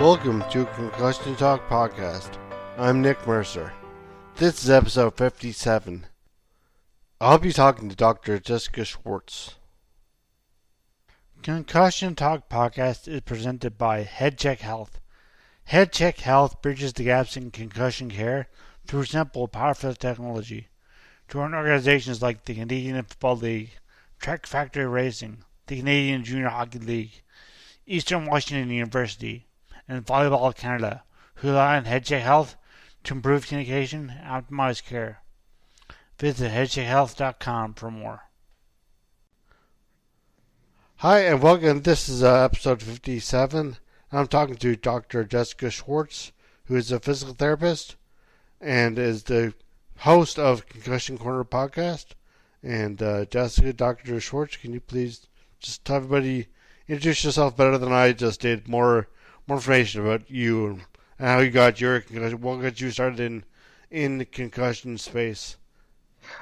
Welcome to Concussion Talk Podcast. I'm Nick Mercer. This is episode 57. I'll be talking to Dr. Jessica Schwartz. Concussion Talk Podcast is presented by HeadCheck Health. HeadCheck Health bridges the gaps in concussion care through simple, powerful technology. Join organizations like the Canadian Football League, Trek Factory Racing, the Canadian Junior Hockey League, Eastern Washington University, and Volleyball Canada, who rely on HeadCheck Health to improve communication and optimize care. Visit headcheckhealth.com for more. Hi, and welcome. This is uh, episode 57. I'm talking to Dr. Jessica Schwartz, who is a physical therapist and is the host of Concussion Corner podcast. And uh, Jessica, Dr. Schwartz, can you please just tell everybody, introduce yourself better than I just did, more more information about you and how you got your concussion, what got you started in in the concussion space.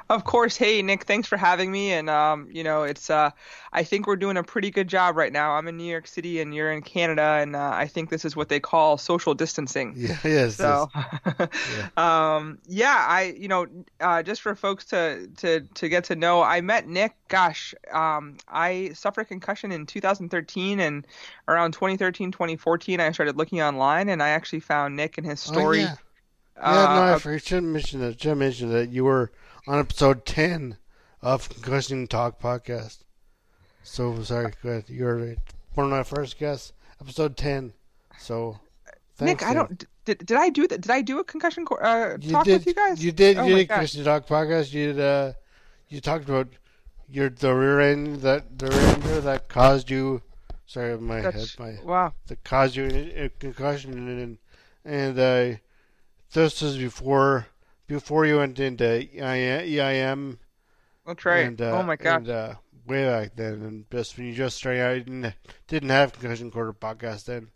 Of course. Hey, Nick, thanks for having me. And, um, you know, it's, uh, I think we're doing a pretty good job right now. I'm in New York City and you're in Canada. And uh, I think this is what they call social distancing. Yeah, yes. So, yeah. um, yeah, I, you know, uh, just for folks to, to, to get to know, I met Nick, gosh, um, I suffered a concussion in 2013 and around 2013, 2014, I started looking online and I actually found Nick and his story. Oh, yeah. yeah, no, I should mention that. Should mention that you were on episode 10 of Concussion Talk podcast. So, sorry, go ahead. You're one of my first guests, episode 10. So, Nick, I don't. Did, did I do that? Did I do a concussion uh, talk did, with you guys? You did. Oh you did Concussion Talk podcast. You did, uh, you talked about your the rear end that the rear ender that caused you. Sorry, my That's, head. My wow. That caused you a, a concussion and and uh, this was before before you went into EIM. That's right. And, uh, oh my god. And, uh, way back then, and just when you just started out, didn't, didn't have Concussion Corner podcast then.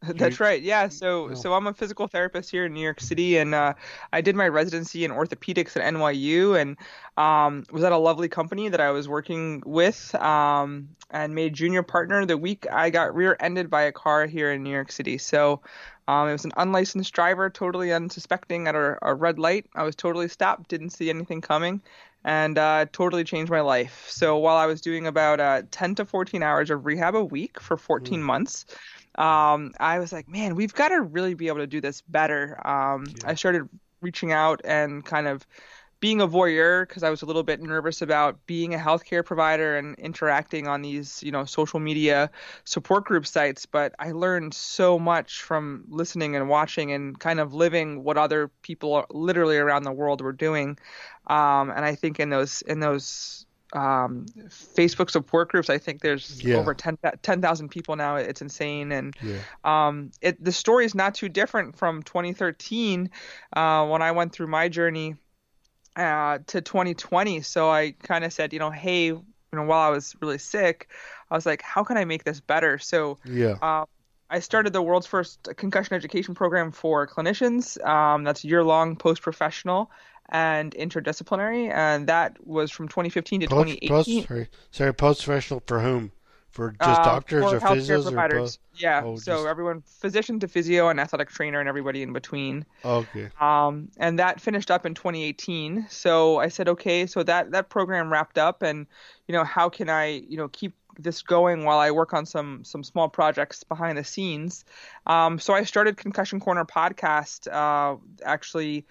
That's right. Yeah. So, so I'm a physical therapist here in New York City, and uh, I did my residency in orthopedics at NYU, and um, was at a lovely company that I was working with, um, and made junior partner the week I got rear-ended by a car here in New York City. So, um, it was an unlicensed driver, totally unsuspecting at a, a, red light. I was totally stopped, didn't see anything coming, and uh, totally changed my life. So while I was doing about uh, 10 to 14 hours of rehab a week for 14 mm. months, um, I was like, man, we've got to really be able to do this better. Um, yeah. I started reaching out and kind of being a voyeur because I was a little bit nervous about being a healthcare provider and interacting on these, you know, social media support group sites. But I learned so much from listening and watching and kind of living what other people literally around the world were doing. Um, and I think in those in those um, Facebook support groups. I think there's yeah. over 10,000 10, people now. It's insane. And yeah. um, it, the story is not too different from 2013 uh, when I went through my journey uh, to 2020. So I kind of said, you know, hey, you know, while I was really sick, I was like, how can I make this better? So yeah. Uh, I started the world's first concussion education program for clinicians. Um, that's year long post professional and interdisciplinary, and that was from 2015 to post, 2018. Post, sorry, sorry, post professional for whom? for just doctors uh, or physios providers. or both? Yeah, Oh, so just- everyone, physician to physio and athletic trainer and everybody in between. Okay. Um, and that finished up in 2018. So I said, okay, so that that program wrapped up, and you know, how can I, you know, keep this going while I work on some some small projects behind the scenes? Um, so I started Concussion Corner podcast. Uh, actually,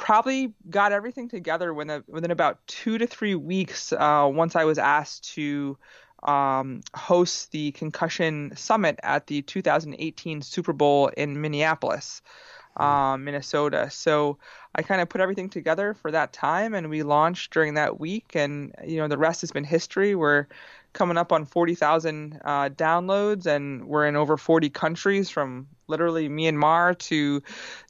probably got everything together within within about two to three weeks. Uh, once I was asked to um, host the concussion summit at the 2018 Super Bowl in Minneapolis, um, Minnesota. So I kind of put everything together for that time, and we launched during that week. And you know, the rest has been history. We're coming up on 40,000 uh, downloads, and we're in over 40 countries, from literally Myanmar to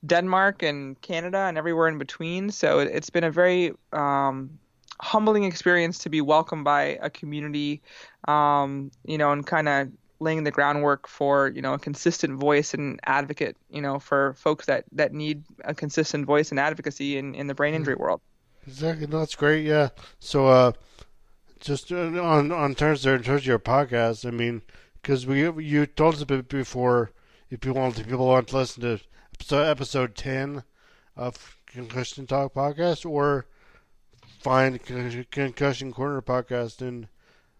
Denmark and Canada and everywhere in between. So it, it's been a very um, humbling experience to be welcomed by a community, um, you know, and kind of laying the groundwork for you know a consistent voice and advocate, you know, for folks that that need a consistent voice and advocacy in in the brain injury world. Exactly. No, that's great. Yeah. So, uh, just uh, on on terms there, in terms of your podcast, I mean, because we you told us a bit before, if you want people want to listen to episode, episode ten of Concussion Talk podcast, or find Concussion Corner podcast, and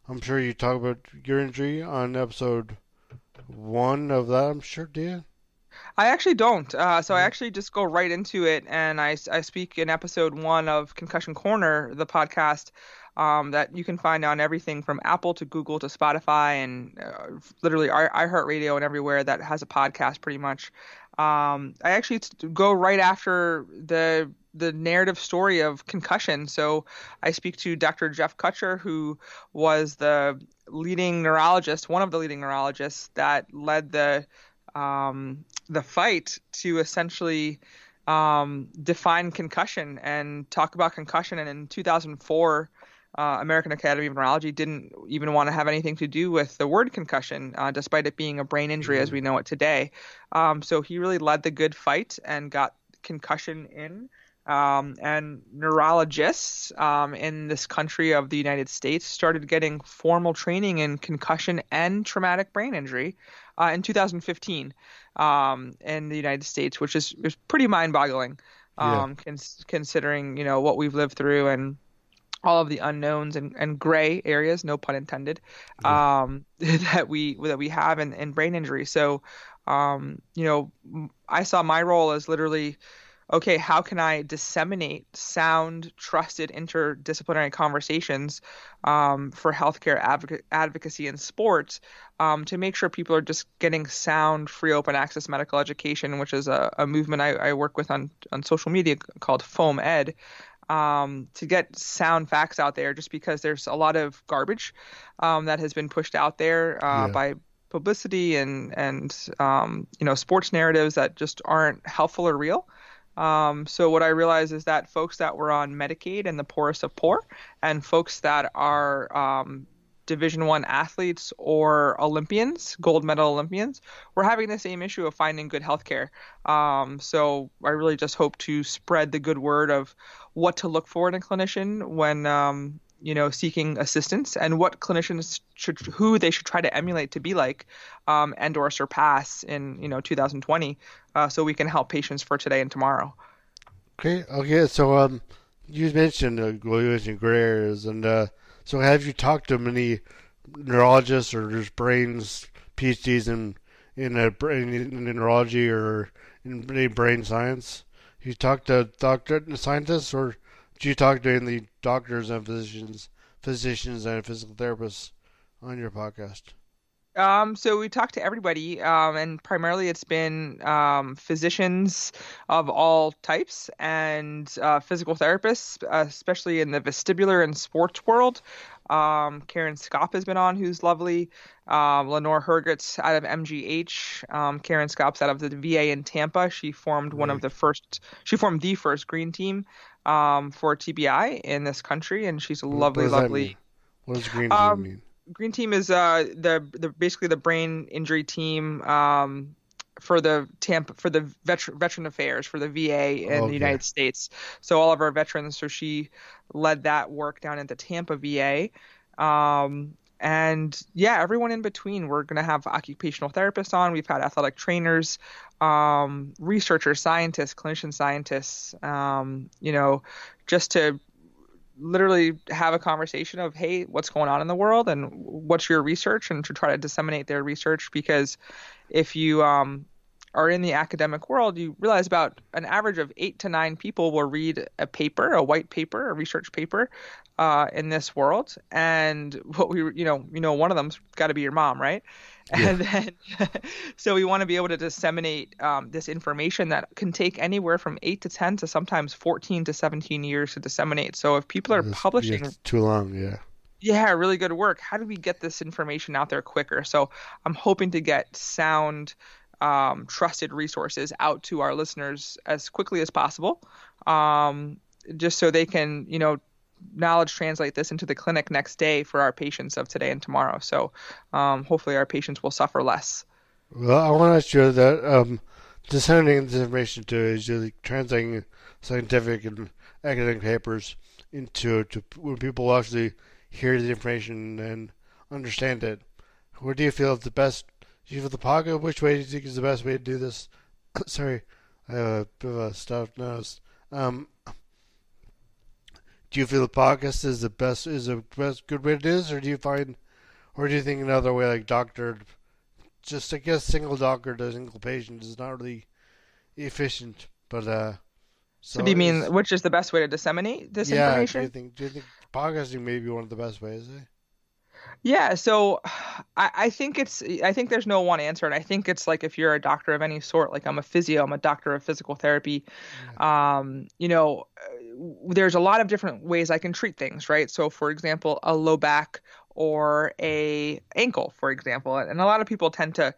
I'm sure you talk about your injury on episode one of that. I'm sure, you? I actually don't. Uh, so I actually just go right into it, and I, I speak in episode one of Concussion Corner, the podcast um, that you can find on everything from Apple to Google to Spotify and uh, literally i- iHeartRadio and everywhere that has a podcast, pretty much. Um, I actually go right after the the narrative story of concussion. So I speak to Dr. Jeff Kutcher, who was the leading neurologist, one of the leading neurologists that led the um, the fight to essentially um, define concussion and talk about concussion. And in 2004, uh, American Academy of Neurology didn't even want to have anything to do with the word concussion, uh, despite it being a brain injury as we know it today. Um, so he really led the good fight and got concussion in. Um, and neurologists um, in this country of the United States started getting formal training in concussion and traumatic brain injury uh, in 2015 um, in the United States, which is, is pretty mind-boggling, um, cons- considering you know what we've lived through and all of the unknowns and, and gray areas, no pun intended, um, that we that we have in, in brain injury. So, um, you know, I saw my role as literally, okay, how can I disseminate sound, trusted, interdisciplinary conversations um, for healthcare advoca- advocacy in sports um, to make sure people are just getting sound, free, open access medical education, which is a, a movement I, I work with on on social media called FOAMed um, to get sound facts out there just because there's a lot of garbage um, that has been pushed out there uh, Yeah. by publicity and and um, you know sports narratives that just aren't helpful or real. Um, so what I realized is that folks that were on Medicaid and the poorest of poor, and folks that are um, Division One athletes or Olympians, gold medal Olympians, we're having the same issue of finding good health care. Um, so I really just hope to spread the good word of what to look for in a clinician when um, you know seeking assistance and what clinicians should who they should try to emulate to be like um, and or surpass in you know 2020 uh, so we can help patients for today and tomorrow. Okay, okay. So, um, you mentioned uh, you mentioned gray and uh, so have you talked to many neurologists or just brains PhDs in in a brain in neurology or in brain science? You talk to doctor scientists, or do you talk to any doctors and physicians, physicians and physical therapists on your podcast? Um, so we talked to everybody, um, and primarily it's been um, physicians of all types and uh, physical therapists, especially in the vestibular and sports world. Um, Karen Skop has been on, who's lovely. Um, Leonore Herget's out of MGH. Um, Karen Skop's out of the VA in Tampa. She formed one of the first. She formed the first green team um, for TBI in this country, and she's a lovely, what does that lovely. What does green team mean? Green Team is uh the the basically the brain injury team um for the Tampa for the veteran veteran affairs for the VA in Okay. the United States. So all of our veterans. So she led that work down at the Tampa VA. Um, and yeah, everyone in between. We're going to have occupational therapists on. We've had athletic trainers, um, researchers, scientists, clinician scientists, um, you know, just to literally have a conversation of, hey, what's going on in the world and what's your research, and to try to disseminate their research. Because if you um, are in the academic world, you realize about an average of eight to nine people will read a paper, a white paper, a research paper, uh, in this world. And what we, you know, you know, one of them's got to be your mom, right? Yeah. And then, so we want to be able to disseminate um, this information that can take anywhere from eight to ten to sometimes fourteen to seventeen years to disseminate. So if people are publishing, yeah, too long, yeah. Yeah, really good work. How do we get this information out there quicker? So I'm hoping to get sound um, trusted resources out to our listeners as quickly as possible, um, just so they can, you know, knowledge translate this into the clinic next day for our patients of today and tomorrow. So um, hopefully our patients will suffer less. Well, I want to show that um, disseminating this information to is usually translating scientific and academic papers into to when people actually hear the information and understand it. Where do you feel is the best Do you feel the pocket, which way do you think is the best way to do this? Sorry, I have a bit of a stuffed nose. Um, do you feel the podcast is the best is the best good way to do this, or do you find, or do you think another way like doctor, just I guess single doctor to single patient is not really efficient, but uh. So, so do you mean which is the best way to disseminate this yeah, information? Do you think do you think podcasting may be one of the best ways? Eh? Yeah, so I, I think it's I think there's no one answer, and I think it's like if you're a doctor of any sort, like I'm a physio, I'm a doctor of physical therapy. Yeah. Um, you know, there's a lot of different ways I can treat things, right? So, for example, a low back or a ankle, for example, and a lot of people tend to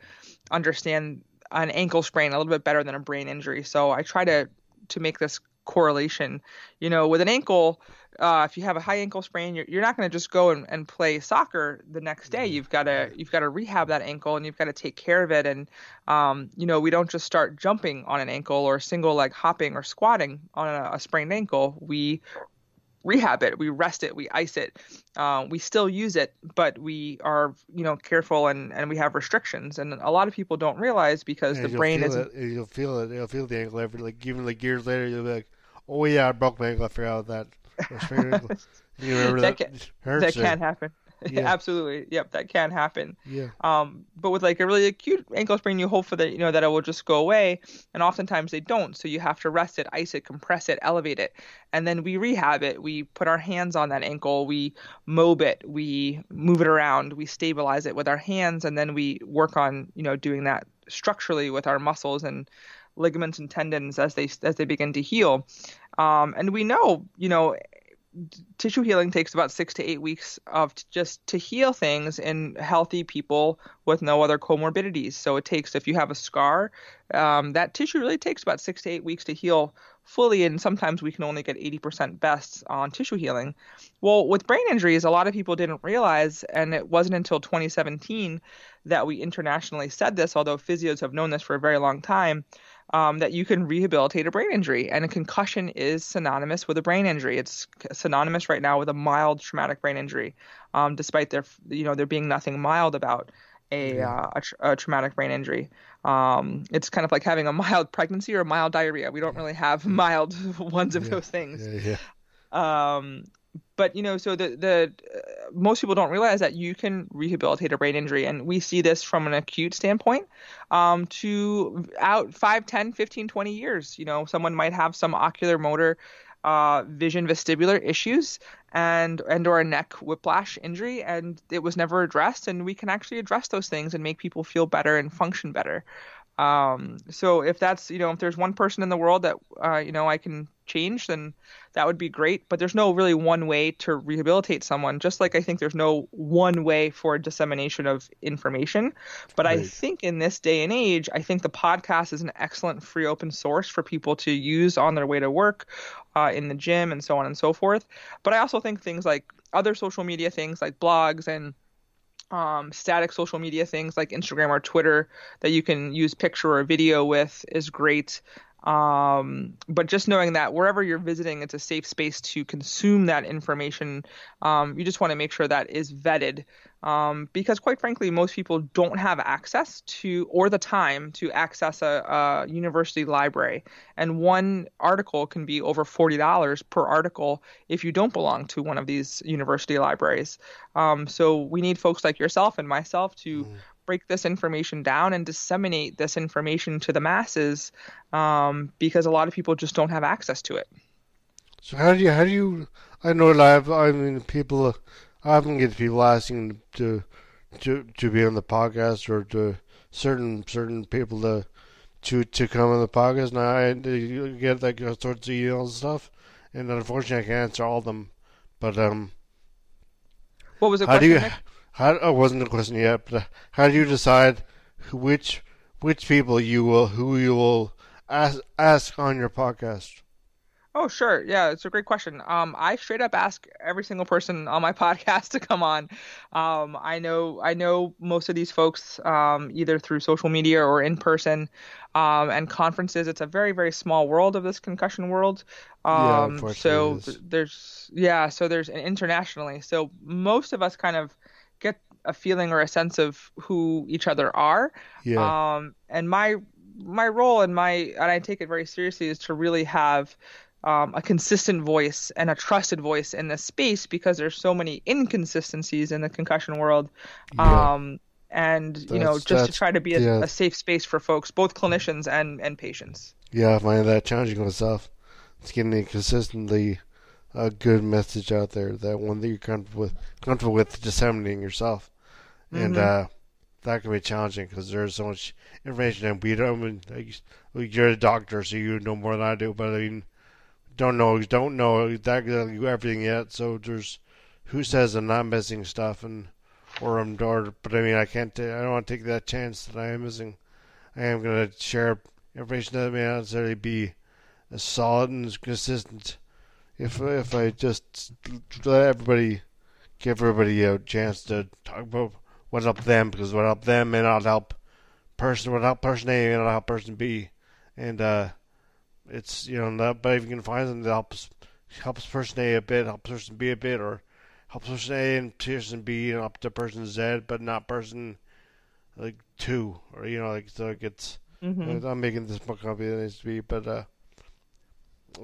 understand an ankle sprain a little bit better than a brain injury. So I try to to make this correlation. You know, with an ankle, uh, if you have a high ankle sprain, you're, you're not going to just go and, and play soccer the next day. You've got to you've got to rehab that ankle and you've got to take care of it. And um, you know, we don't just start jumping on an ankle or single leg hopping or squatting on a, a sprained ankle. We rehab it, we rest it, we ice it. Uh, we still use it, but we are, you know, careful and, and we have restrictions. And a lot of people don't realize because yeah, the brain is. You'll feel it. You'll feel the ankle every like even like years later. You'll be like, oh yeah, I broke my ankle. I forgot that. you remember that? That, can, that can happen. Yeah. Absolutely. Yep, that can happen. Yeah. Um, but with like a really acute ankle sprain, you hope for that, you know, that it will just go away, and oftentimes they don't. So you have to rest it, ice it, compress it, elevate it, and then we rehab it. We put our hands on that ankle, we mob it, we move it around, we stabilize it with our hands, and then we work on, you know, doing that structurally with our muscles and ligaments and tendons as they as they begin to heal. Um, and we know, you know, tissue healing takes about six to eight weeks of just to heal things in healthy people with no other comorbidities. So it takes, if you have a scar, um, that tissue really takes about six to eight weeks to heal fully, and sometimes we can only get 80% best on tissue healing. Well, with brain injuries, a lot of people didn't realize, and it wasn't until 2017 that we internationally said this, although physios have known this for a very long time um, that you can rehabilitate a brain injury. And a concussion is synonymous with a brain injury. It's synonymous right now with a mild traumatic brain injury, um, despite there, you know, there being nothing mild about a, uh, a, tra- a, traumatic brain injury. Um, it's kind of like having a mild pregnancy or a mild diarrhea. We don't really have mild ones of yeah. those things. Yeah, yeah. Um, but you know, so the the uh, most people don't realize that you can rehabilitate a brain injury, and we see this from an acute standpoint um, to out 5, 10, 15, 20 years. You know, someone might have some ocular motor uh, vision vestibular issues and and or a neck whiplash injury and it was never addressed and we can actually address those things and make people feel better and function better um, so if that's you know if there's one person in the world that uh, you know I can change, then that would be great. But there's no really one way to rehabilitate someone. Just like I think there's no one way for dissemination of information. But right. I think in this day and age, I think the podcast is an excellent free open source for people to use on their way to work, uh, in the gym, and so on and so forth. But I also think things like other social media things like blogs and um, static social media things like Instagram or Twitter that you can use picture or video with is great. Um, but just knowing that wherever you're visiting, it's a safe space to consume that information. Um, you just want to make sure that is vetted um, because, quite frankly, most people don't have access to or the time to access a, a university library. And one article can be over $40 per article if you don't belong to one of these university libraries. Um, so we need folks like yourself and myself to. Mm break this information down and disseminate this information to the masses um, because a lot of people just don't have access to it. So how do you how do you I know I've I mean people I often get people asking to to to be on the podcast or to certain certain people to to to come on the podcast and I get like sorts of emails and stuff and unfortunately I can't answer all of them but um what was the question? Do you, how oh, wasn't a question yet, but uh, how do you decide which which people you will who you will ask ask on your podcast? Oh, sure. Yeah, it's a great question. Um, I straight up ask every single person on my podcast to come on. Um, I know I know most of these folks um, either through social media or in person, um, and conferences. It's a very very small world of this concussion world. Um, yeah, so there's yeah, so there's internationally. So most of us kind of a feeling or a sense of who each other are. Yeah. Um, and my my role and my and I take it very seriously is to really have um, a consistent voice and a trusted voice in this space because there's so many inconsistencies in the concussion world. Yeah. Um, and you know, just to try to be a, yeah. a, safe space for folks, both clinicians and and patients. Yeah, I find that challenging myself. It's getting a consistently a good message out there, that one that you're comfortable with, comfortable with disseminating yourself, mm-hmm. and uh, that can be challenging because there's so much information and we don't. I mean, like, you're a doctor, so you know more than I do, but I mean, don't know, don't know exactly everything yet. So there's who says I'm not missing stuff, and or I'm or, but I mean, I can't. I don't want to take that chance that I am missing. I am going to share information that may not necessarily be as solid and consistent if if I just let everybody give everybody a chance to talk about what helped them because what helped them may not help person what help person A may not help person B, and uh, it's you know that, but if you can find something that helps helps person A a bit, helps person B a bit, or helps person A and person B and up to person Z, but not person like two or you know like so it gets. Mm-hmm. I'm making this more complicated than it needs to be, but uh,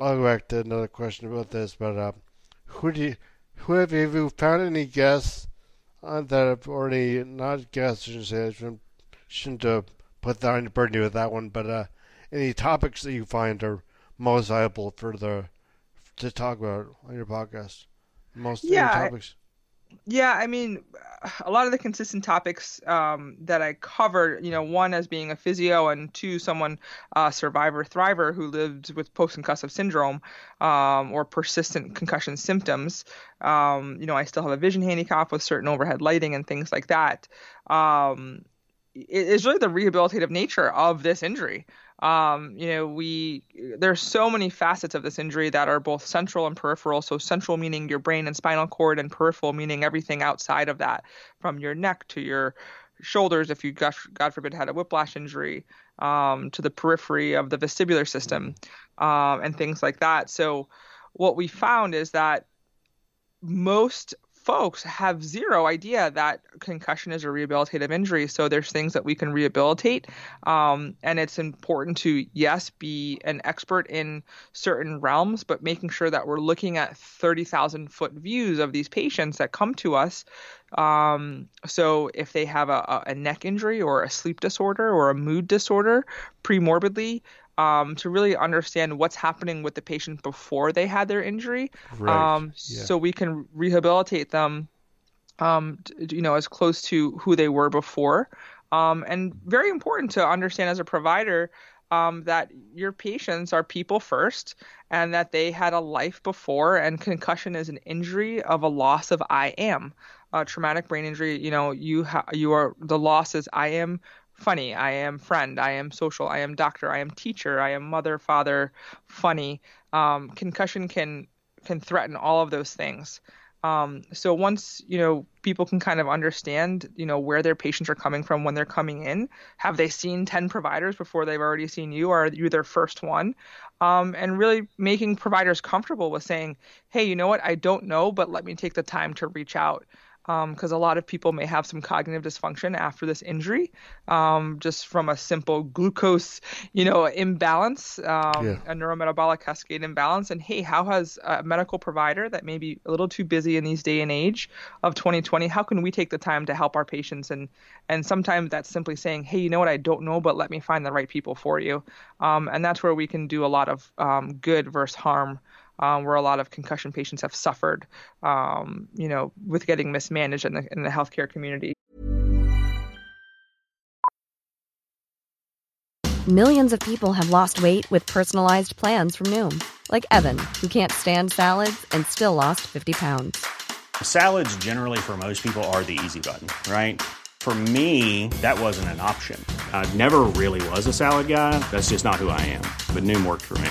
I'll go back to another question about this, but uh, who do you, who have you, have you found any guests uh, that have already not guests? I shouldn't shouldn't, uh, put that on your burden with that one, but uh, any topics that you find are most valuable for the to talk about on your podcast? Most yeah, topics. Yeah, I mean, a lot of the consistent topics um, that I covered, you know, one as being a physio, and two, someone uh, survivor thriver who lived with post-concussive syndrome um, or persistent concussion symptoms. Um, you know, I still have a vision handicap with certain overhead lighting and things like that. Um, it is really the rehabilitative nature of this injury. Um, you know, we there's so many facets of this injury that are both central and peripheral. So central meaning your brain and spinal cord, and peripheral meaning everything outside of that, from your neck to your shoulders, if you God, God forbid had a whiplash injury, um, to the periphery of the vestibular system, um, and things like that. So what we found is that most folks have zero idea that concussion is a rehabilitative injury. So there's things that we can rehabilitate. Um, and it's important to, yes, be an expert in certain realms, but making sure that we're looking at 30,000 foot views of these patients that come to us. Um, so if they have a, a neck injury or a sleep disorder or a mood disorder premorbidly, um, to really understand what's happening with the patient before they had their injury, right. um, yeah. so we can rehabilitate them, um, you know, as close to who they were before. Um, and very important to understand as a provider um, that your patients are people first, and that they had a life before, and concussion is an injury of a loss of I am. Uh, traumatic brain injury, you know, you ha- you are the loss is I am funny. I am friend. I am social. I am doctor. I am teacher. I am mother, father, funny. Um, concussion can can threaten all of those things. Um, so once you know people can kind of understand you know where their patients are coming from when they're coming in, have they seen 10 providers before they've already seen you, or are you their first one? Um, and really making providers comfortable with saying, hey, you know what, I don't know, but let me take the time to reach out because um, a lot of people may have some cognitive dysfunction after this injury, um, just from a simple glucose, you know, imbalance, um, yeah. a neurometabolic cascade imbalance. And hey, how has a medical provider that may be a little too busy in these day and age of 2020, how can we take the time to help our patients? And and sometimes that's simply saying, hey, you know what, I don't know, but let me find the right people for you. Um, and that's where we can do a lot of um, good versus harm um, where a lot of concussion patients have suffered, um, you know, with getting mismanaged in the, in the healthcare community. Millions of people have lost weight with personalized plans from Noom, like Evan, who can't stand salads and still lost 50 pounds. Salads, generally, for most people, are the easy button, right? For me, that wasn't an option. I never really was a salad guy. That's just not who I am. But Noom worked for me.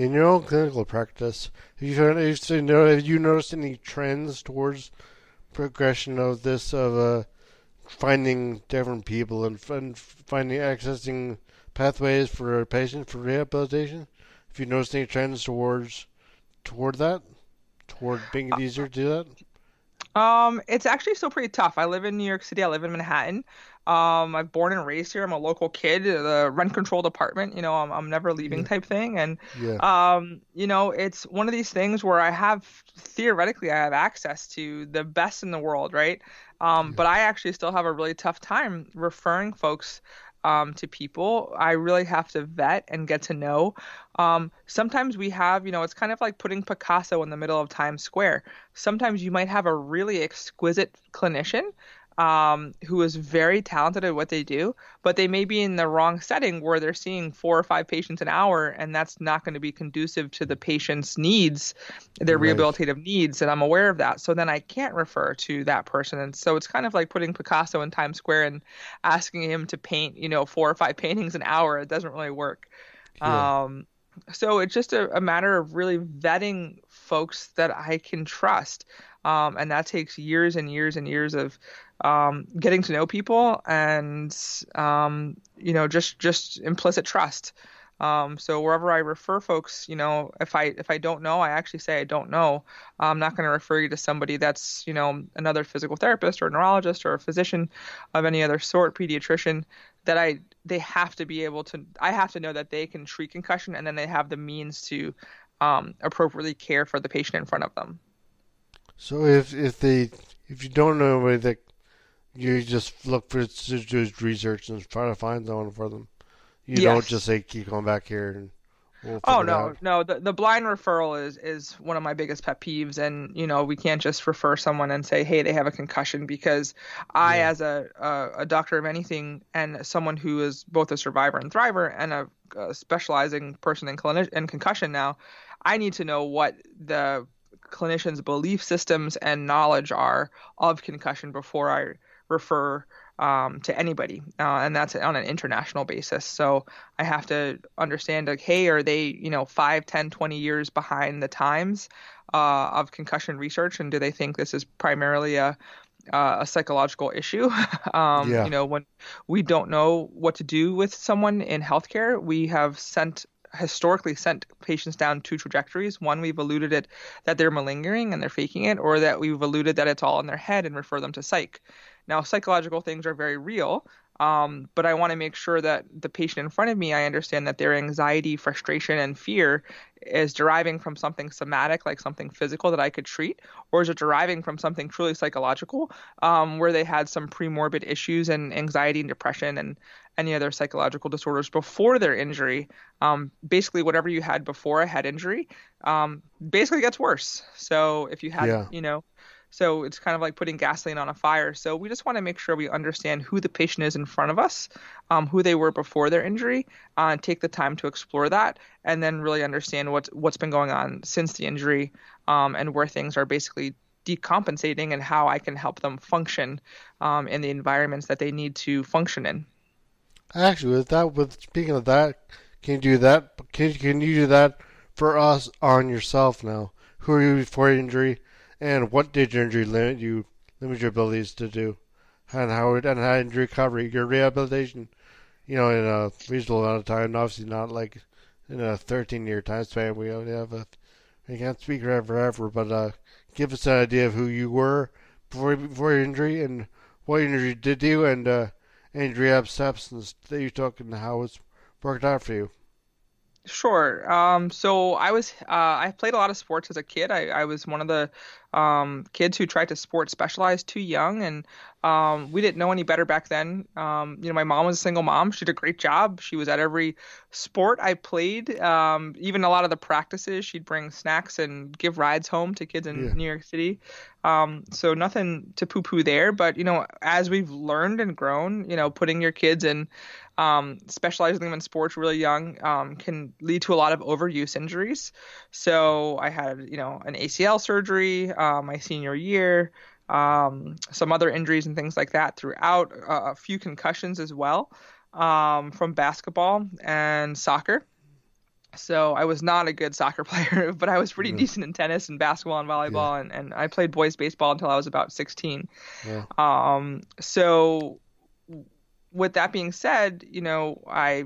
In your own clinical practice, have you, have you noticed any trends towards progression of this of uh, finding different people and, and finding accessing pathways for patients for rehabilitation? If you noticed any trends towards toward that, toward being it easier to do that. Um, it's actually still pretty tough. I live in New York City. I live in Manhattan. Um, I'm born and raised here. I'm a local kid. The rent controlled apartment. You know, I'm, I'm never leaving yeah. type thing. And yeah. um, you know, it's one of these things where I have theoretically I have access to the best in the world, right? Um, yeah. but I actually still have a really tough time referring folks um, to people. I really have to vet and get to know. Um, sometimes we have, you know, it's kind of like putting Picasso in the middle of Times Square. Sometimes you might have a really exquisite clinician um, who is very talented at what they do, but they may be in the wrong setting where they're seeing four or five patients an hour, and that's not going to be conducive to the patient's needs, their right. rehabilitative needs. And I'm aware of that. So then I can't refer to that person. And so it's kind of like putting Picasso in Times Square and asking him to paint, you know, four or five paintings an hour. It doesn't really work. Yeah. Um, so it's just a, a matter of really vetting folks that I can trust. Um, and that takes years and years and years of um, getting to know people and um, you know just just implicit trust Um, so wherever I refer folks, you know, if I if I don't know, I actually say I don't know. I'm not going to refer you to somebody that's you know another physical therapist or a neurologist or a physician of any other sort, pediatrician. That I they have to be able to. I have to know that they can treat concussion and then they have the means to um, appropriately care for the patient in front of them. So if if they if you don't know anybody that you just look for to do research and try to find someone for them. You yes. don't just say keep going back here and we'll oh no no the the blind referral is is one of my biggest pet peeves and you know we can't just refer someone and say hey they have a concussion because I yeah. as a, a, a doctor of anything and someone who is both a survivor and thriver and a, a specializing person in, clin- in concussion now I need to know what the clinicians' belief systems and knowledge are of concussion before I refer um, to anybody, uh, and that's on an international basis. So I have to understand, like, hey, are they, you know, 5, 10, 20 years behind the times uh, of concussion research, and do they think this is primarily a uh, a psychological issue. um, yeah. You know, when we don't know what to do with someone in healthcare, we have sent historically sent patients down two trajectories. One, we've alluded it that they're malingering and they're faking it, or that we've alluded that it's all in their head and refer them to psych. Now, psychological things are very real, um, but I want to make sure that the patient in front of me, I understand that their anxiety, frustration, and fear is deriving from something somatic, like something physical that I could treat, or is it deriving from something truly psychological, um, where they had some premorbid issues and anxiety and depression and any other psychological disorders before their injury? Um, basically, whatever you had before a head injury, um, basically gets worse. So if you had, yeah. you know, so it's kind of like putting gasoline on a fire. So we just want to make sure we understand who the patient is in front of us, um, who they were before their injury, uh, take the time to explore that, and then really understand what's what's been going on since the injury, um, and where things are basically decompensating, and how I can help them function um, in the environments that they need to function in. Actually, with that, with speaking of that, can you do that? Can can you do that for us on yourself now? Who are you before injury? And what did your injury limit you limit your abilities to do? And how did and how injury recovery, your rehabilitation, you know, in a reasonable amount of time, obviously not like in a 13 year time span. We only have a, we can't speak forever, ever, but uh, give us an idea of who you were before before your injury and what injury did you and uh, injury rehab steps that you took and how it's worked out for you. Sure. Um, so I was uh, I played a lot of sports as a kid. I, I was one of the um, kids who tried to sport specialize too young, and um, we didn't know any better back then. Um, you know, my mom was a single mom. She did a great job. She was at every sport I played. Um, even a lot of the practices, she'd bring snacks and give rides home to kids in yeah. New York City. Um, so nothing to poo-poo there. But you know, as we've learned and grown, you know, putting your kids in um, specializing them in sports really young um, can lead to a lot of overuse injuries. So I had, you know, an ACL surgery uh, my senior year, um, some other injuries and things like that throughout, uh, a few concussions as well um, from basketball and soccer. So I was not a good soccer player, but I was pretty mm-hmm. decent in tennis and basketball and volleyball, yeah. and, and I played boys baseball until I was about 16. Yeah. Um, so with that being said, you know, I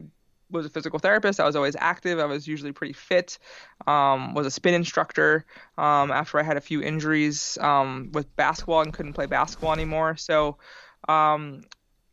was a physical therapist. I was always active. I was usually pretty fit. Um, was a spin instructor um, after I had a few injuries um, with basketball and couldn't play basketball anymore. So um,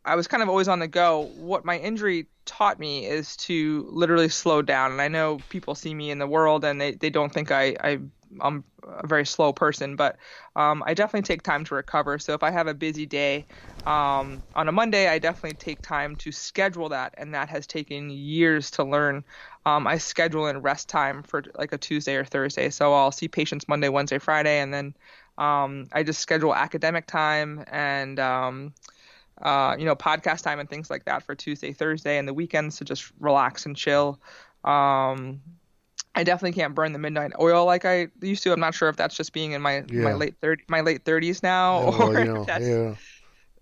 I was kind of always on the go. What my injury taught me is to literally slow down. And I know people see me in the world and they, they don't think I, I I'm a very slow person, but um, I definitely take time to recover. So if I have a busy day um, on a Monday, I definitely take time to schedule that, and that has taken years to learn. Um, I schedule in rest time for like a Tuesday or Thursday, so I'll see patients Monday, Wednesday, Friday, and then um, I just schedule academic time and um, uh, you know podcast time and things like that for Tuesday, Thursday, and the weekends to just relax and chill. Um, I definitely can't burn the midnight oil like I used to. I'm not sure if that's just being in my yeah. my late 30 my late 30s now yeah, or you that's yeah.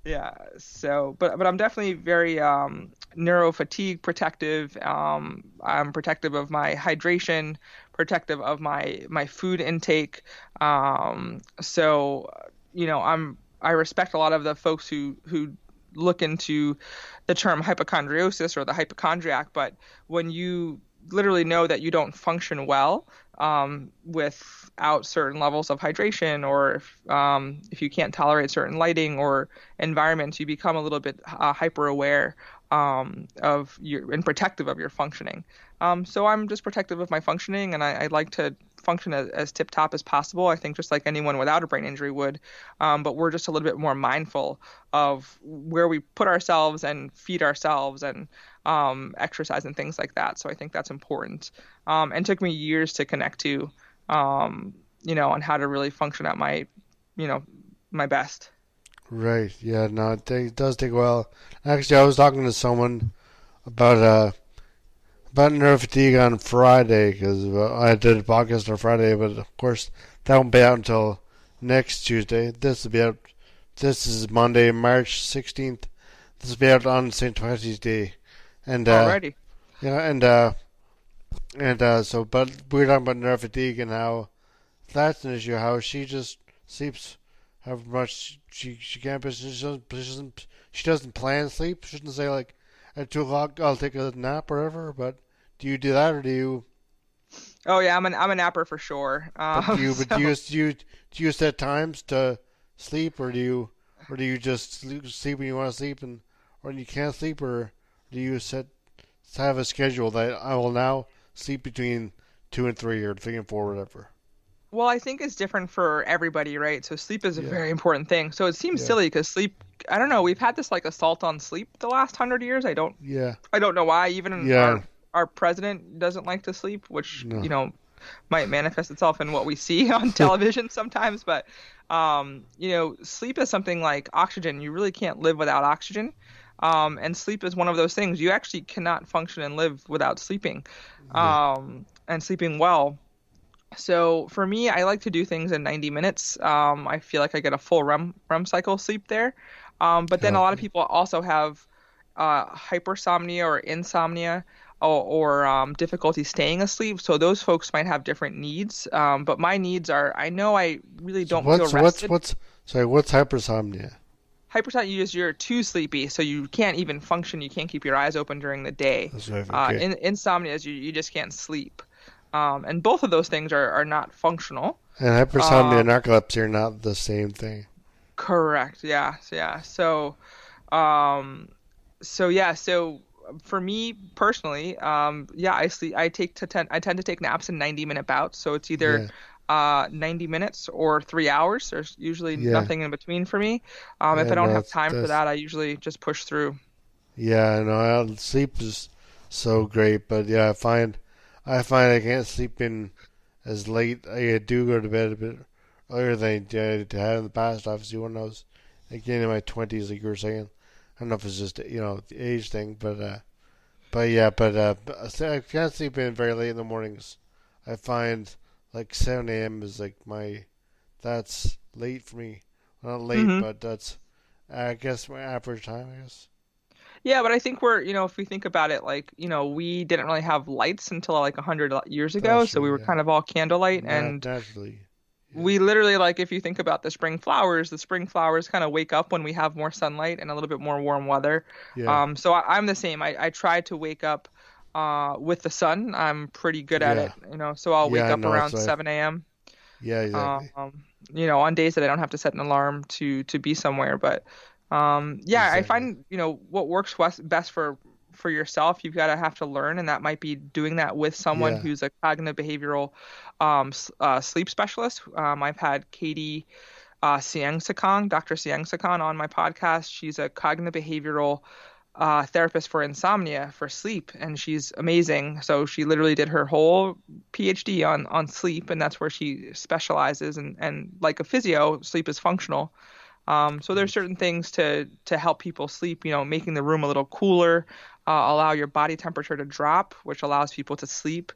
yeah. So, but but I'm definitely very um, neuro fatigue protective. Um, I'm protective of my hydration, protective of my my food intake. Um, so, you know, I'm I respect a lot of the folks who who look into the term hypochondriasis or the hypochondriac, but when you literally know that you don't function well um, without certain levels of hydration, or if, um, if you can't tolerate certain lighting or environments, you become a little bit uh, hyper aware um, of your and protective of your functioning. Um, so I'm just protective of my functioning, and I, I like to function as, as tip top as possible. I think just like anyone without a brain injury would, um, but we're just a little bit more mindful of where we put ourselves and feed ourselves and um, exercise and things like that. So I think that's important. Um, and took me years to connect to, um, you know, on how to really function at my, you know, my best. Right. Yeah. No, it, it does take a while. Actually, I was talking to someone about uh nerve fatigue on Friday because I did a podcast on Friday, but of course that won't be out until next Tuesday. This will be out. This is Monday, March sixteenth. This will be out on St. Patrick's Day, and uh, Alrighty. Yeah, and uh, and uh, so, but we are talking about nerve fatigue and how that's an issue. How she just sleeps how much she she can't, but she doesn't she doesn't she doesn't plan sleep. She doesn't say like at two o'clock I'll take a nap or whatever. But do you do that or do you? Oh yeah, I'm an I'm a napper for sure. Um, but do you so... but do you do you do you set times to sleep or do you or do you just sleep, sleep when you want to sleep and or when you can't sleep or do you set have a schedule that I will now sleep between two and three or three and four or whatever? Well, I think it's different for everybody, right? So sleep is a Yeah. very important thing. So it seems Yeah. silly because sleep. I don't know. We've had this like assault on sleep the last hundred years. I don't. Yeah. I don't know why. Even Yeah. our our president doesn't like to sleep, which No. you know might manifest itself in what we see on television sometimes. But um, you know, sleep is something like oxygen. You really can't live without oxygen. Um, and sleep is one of those things. You actually cannot function and live without sleeping, um, and sleeping well. So for me, I like to do things in 90 minutes. Um, I feel like I get a full REM REM cycle sleep there. Um, but then a lot of people also have uh, hypersomnia or insomnia or, or um, difficulty staying asleep. So those folks might have different needs. Um, but my needs are I know I really don't what's feel rested. what's what's sorry? What's hypersomnia? Hypersomnia, is you're too sleepy, so you can't even function. You can't keep your eyes open during the day. That's right, Uh, in, insomnia is you, you just can't sleep. Um, and both of those things are, are not functional. And hypersomnia Um, and narcolepsy are not the same thing. Correct. Yeah. Yeah. So, um, so yeah. So for me personally, um, yeah, I sleep. I take to ten. I tend to take naps in ninety minute bouts. So it's either uh 90 minutes or three hours. There's usually Yeah. nothing in between for me. Um, if I don't no, have that's- time for that, I usually just push through. Yeah, I know. I- Sleep is so great, but yeah, I find I find I can't sleep in as late. I do go to bed a bit earlier than I did had in the past. Obviously, when I was again in my twenties, like you were saying. I don't know if it's just you know the age thing, but uh, but yeah, but uh, I can't sleep in very late in the mornings. I find like seven a.m. is like my that's late for me. Not late, Mhm. but that's I guess my average time. I guess. Yeah, but I think we're, you know, if we think about it, like, you know, we didn't really have lights until like a hundred years ago, That's so we were yeah. kind of all candlelight, and naturally. we literally like if you think about the spring flowers, the spring flowers kind of wake up when we have more sunlight and a little bit more warm weather. Yeah. Um, so I, I'm the same. I, I try to wake up uh, with the sun. I'm pretty good at Yeah. it, you know. So I'll wake Yeah, up no, around like- 7 a.m. Yeah, exactly. Um, you know, on days that I don't have to set an alarm to to be somewhere. But um, yeah, I find you know what works best for for yourself. You've got to have to learn, and that might be doing that with someone Yeah. who's a cognitive behavioral um, uh, sleep specialist. Um, I've had Katie uh, Siang Sakong, Dr. Siang Sakong, on my podcast. She's a cognitive behavioral uh, therapist for insomnia for sleep, and she's amazing. So she literally did her whole PhD on on sleep, and that's where she specializes. And and like a physio, sleep is functional. Um, so there's certain things to to help people sleep. You know, making the room a little cooler, uh, allow your body temperature to drop, which allows people to sleep.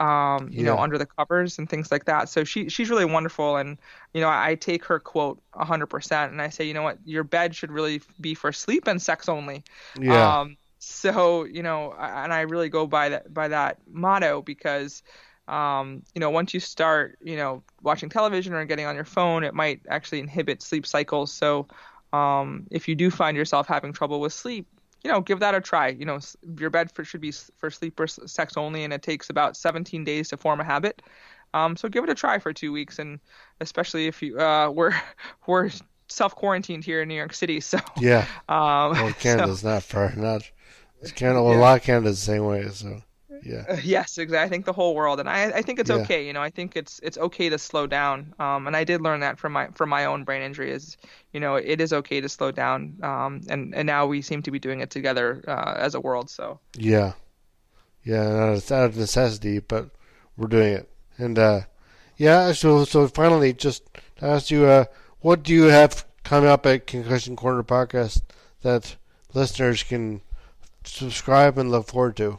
Um, you know, under the covers and things like that. So she she's really wonderful, and you know, I, I take her quote 100%, and I say, you know what, your bed should really be for sleep and sex only. Yeah. Um, so you know, and I really go by that by that motto because, um, you know, once you start, you know, watching television or getting on your phone, it might actually inhibit sleep cycles. So, um, if you do find yourself having trouble with sleep, you know, give that a try. You know, your bed for, should be for sleep or sex only, and it takes about 17 days to form a habit. Um, so give it a try for two weeks, and especially if you uh, we're we're self quarantined here in New York City, so yeah. Um, well, Canada's so, not far, not Canada. Well, yeah. a lot of Canada's the same way, so yeah. Uh, yes, exactly. I think the whole world, and I, I think it's yeah. okay. You know, I think it's it's okay to slow down. Um, and I did learn that from my from my own brain injury is, you know, it is okay to slow down. Um, and and now we seem to be doing it together uh, as a world. So yeah, yeah, it's out of necessity, but we're doing it. And uh, yeah, so so finally, just to ask you, uh, what do you have coming up at Concussion Corner podcast that listeners can subscribe and look forward to?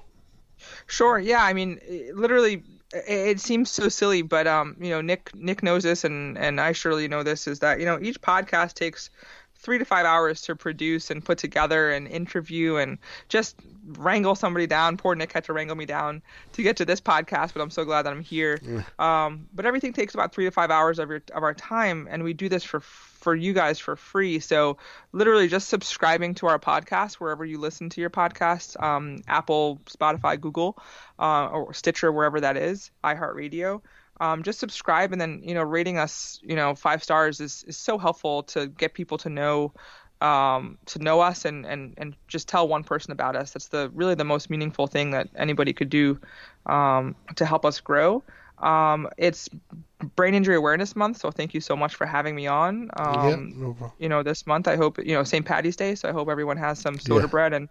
Sure. Yeah. I mean, literally, it seems so silly, but um, you know, Nick Nick knows this, and and I surely know this is that you know each podcast takes three to five hours to produce and put together and interview and just wrangle somebody down. Poor Nick had to wrangle me down to get to this podcast, but I'm so glad that I'm here. Um, but everything takes about three to five hours of your of our time, and we do this for for you guys for free. So literally just subscribing to our podcast wherever you listen to your podcasts, um, Apple, Spotify, Google, uh, or Stitcher, wherever that is, iHeartRadio. Um, just subscribe and then you know rating us you know five stars is, is so helpful to get people to know um, to know us and, and and just tell one person about us. That's the really the most meaningful thing that anybody could do um, to help us grow um, it's brain injury awareness month so thank you so much for having me on yeah, um, no you know this month i hope you know st patty's day so i hope everyone has some soda yeah. bread and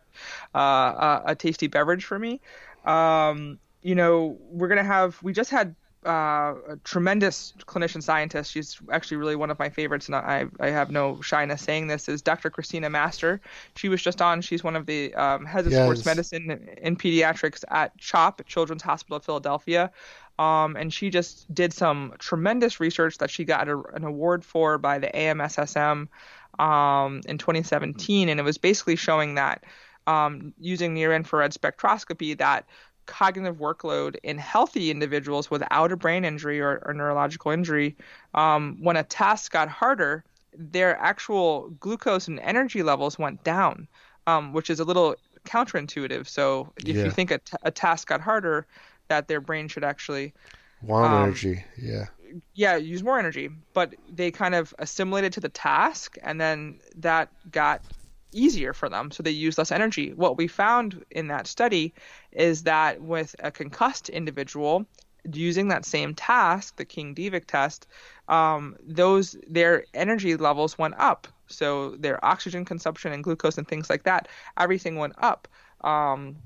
uh, a, a, tasty beverage for me um, you know we're gonna have we just had uh, a tremendous clinician scientist. She's actually really one of my favorites, and I, I have no shyness saying this. Is Dr. Christina Master? She was just on. She's one of the um, heads of yes. sports medicine in pediatrics at CHOP, Children's Hospital of Philadelphia. Um, and she just did some tremendous research that she got a, an award for by the AMSSM um, in 2017, and it was basically showing that um, using near infrared spectroscopy that cognitive workload in healthy individuals without a brain injury or, or neurological injury, um, when a task got harder, their actual glucose and energy levels went down, um, which is a little counterintuitive. So if yeah. you think a, t- a task got harder, that their brain should actually want um, energy. Yeah. Yeah, use more energy, but they kind of assimilated to the task, and then that got easier for them, so they use less energy. What we found in that study is that with a concussed individual using that same task, the King Devick test, um, those their energy levels went up. So their oxygen consumption and glucose and things like that, everything went up. Um,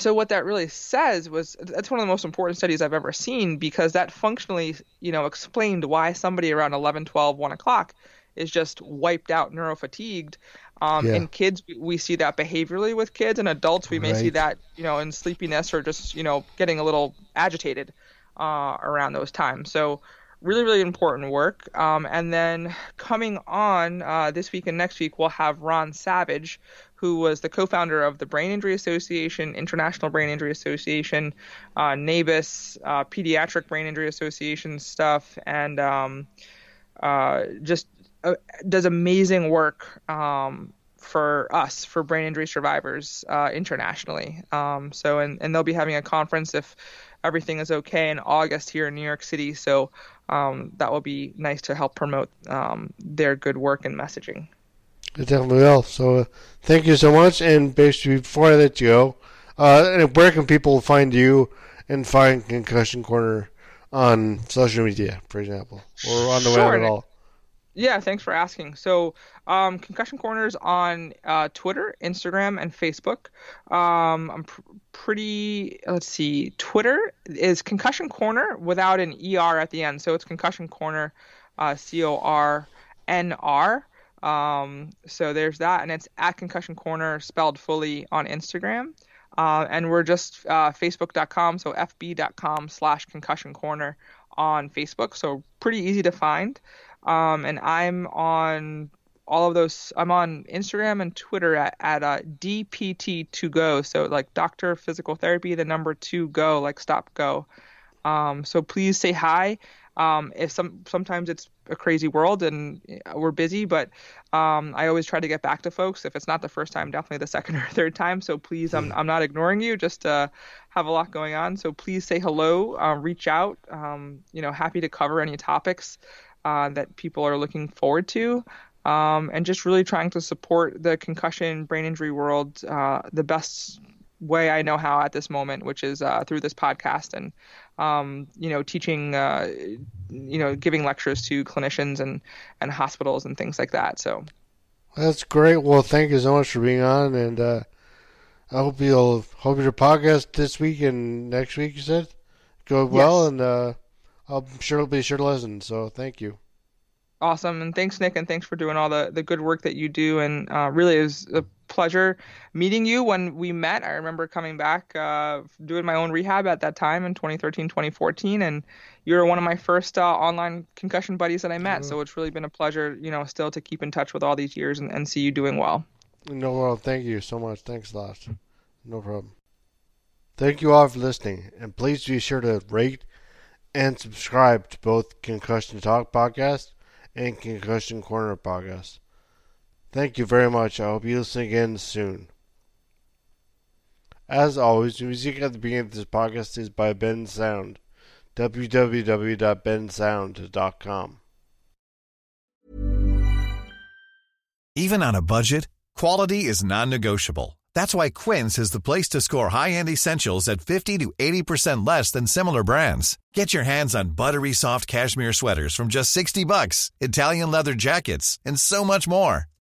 so what that really says was that's one of the most important studies I've ever seen because that functionally, you know, explained why somebody around 11, 12, 1 o'clock is just wiped out, neurofatigued. Um, yeah. In kids, we see that behaviorally with kids, and adults, we may right. see that, you know, in sleepiness or just, you know, getting a little agitated uh, around those times. So, really, really important work. Um, and then coming on uh, this week and next week, we'll have Ron Savage, who was the co-founder of the Brain Injury Association, International Brain Injury Association, uh, NABIS, uh, Pediatric Brain Injury Association stuff, and um, uh, just uh, does amazing work um, for us for brain injury survivors uh, internationally. Um, so and and they'll be having a conference if everything is okay in August here in New York City. So um, that will be nice to help promote um, their good work and messaging. It definitely will. So uh, thank you so much. And basically, before I let you go, uh, where can people find you and find Concussion Corner on social media, for example, or on the sure, web at all? Yeah, thanks for asking. So, um, Concussion Corners on uh, Twitter, Instagram, and Facebook. Um, I'm pr- pretty. Let's see. Twitter is Concussion Corner without an er at the end, so it's Concussion Corner, uh, C O R N R. Um, so there's that, and it's at Concussion Corner spelled fully on Instagram. Uh, and we're just uh, facebook.com, so fb.com slash concussion corner on Facebook. So pretty easy to find. Um, and I'm on all of those. I'm on Instagram and Twitter at, at uh, DPT2Go. So like Doctor Physical Therapy, the number two go, like stop go. Um, so please say hi. Um, if some sometimes it's a crazy world and we're busy, but um, I always try to get back to folks. If it's not the first time, definitely the second or third time. So please, I'm I'm not ignoring you. Just uh, have a lot going on. So please say hello, uh, reach out. Um, you know, happy to cover any topics uh, that people are looking forward to. Um, and just really trying to support the concussion brain injury world uh, the best way I know how at this moment, which is uh, through this podcast and um, you know teaching, uh, you know, giving lectures to clinicians and and hospitals and things like that. So that's great. Well, thank you so much for being on, and uh, I hope you'll hope your podcast this week and next week. You said go well, yes. and uh, I'm sure it'll be sure to listen. So thank you. Awesome, and thanks, Nick, and thanks for doing all the the good work that you do. And uh, really, is a pleasure meeting you when we met. I remember coming back, uh, doing my own rehab at that time in 2013, 2014, and you were one of my first uh, online concussion buddies that I met. Mm-hmm. So it's really been a pleasure, you know, still to keep in touch with all these years and, and see you doing well. No problem. Thank you so much. Thanks a lot. No problem. Thank you all for listening, and please be sure to rate and subscribe to both Concussion Talk podcast and Concussion Corner podcast. Thank you very much. I hope you listen again soon. As always, the music at the beginning of this podcast is by Ben Sound. www.bensound.com. Even on a budget, quality is non-negotiable. That's why Quince is the place to score high-end essentials at 50 to 80% less than similar brands. Get your hands on buttery soft cashmere sweaters from just 60 bucks, Italian leather jackets, and so much more.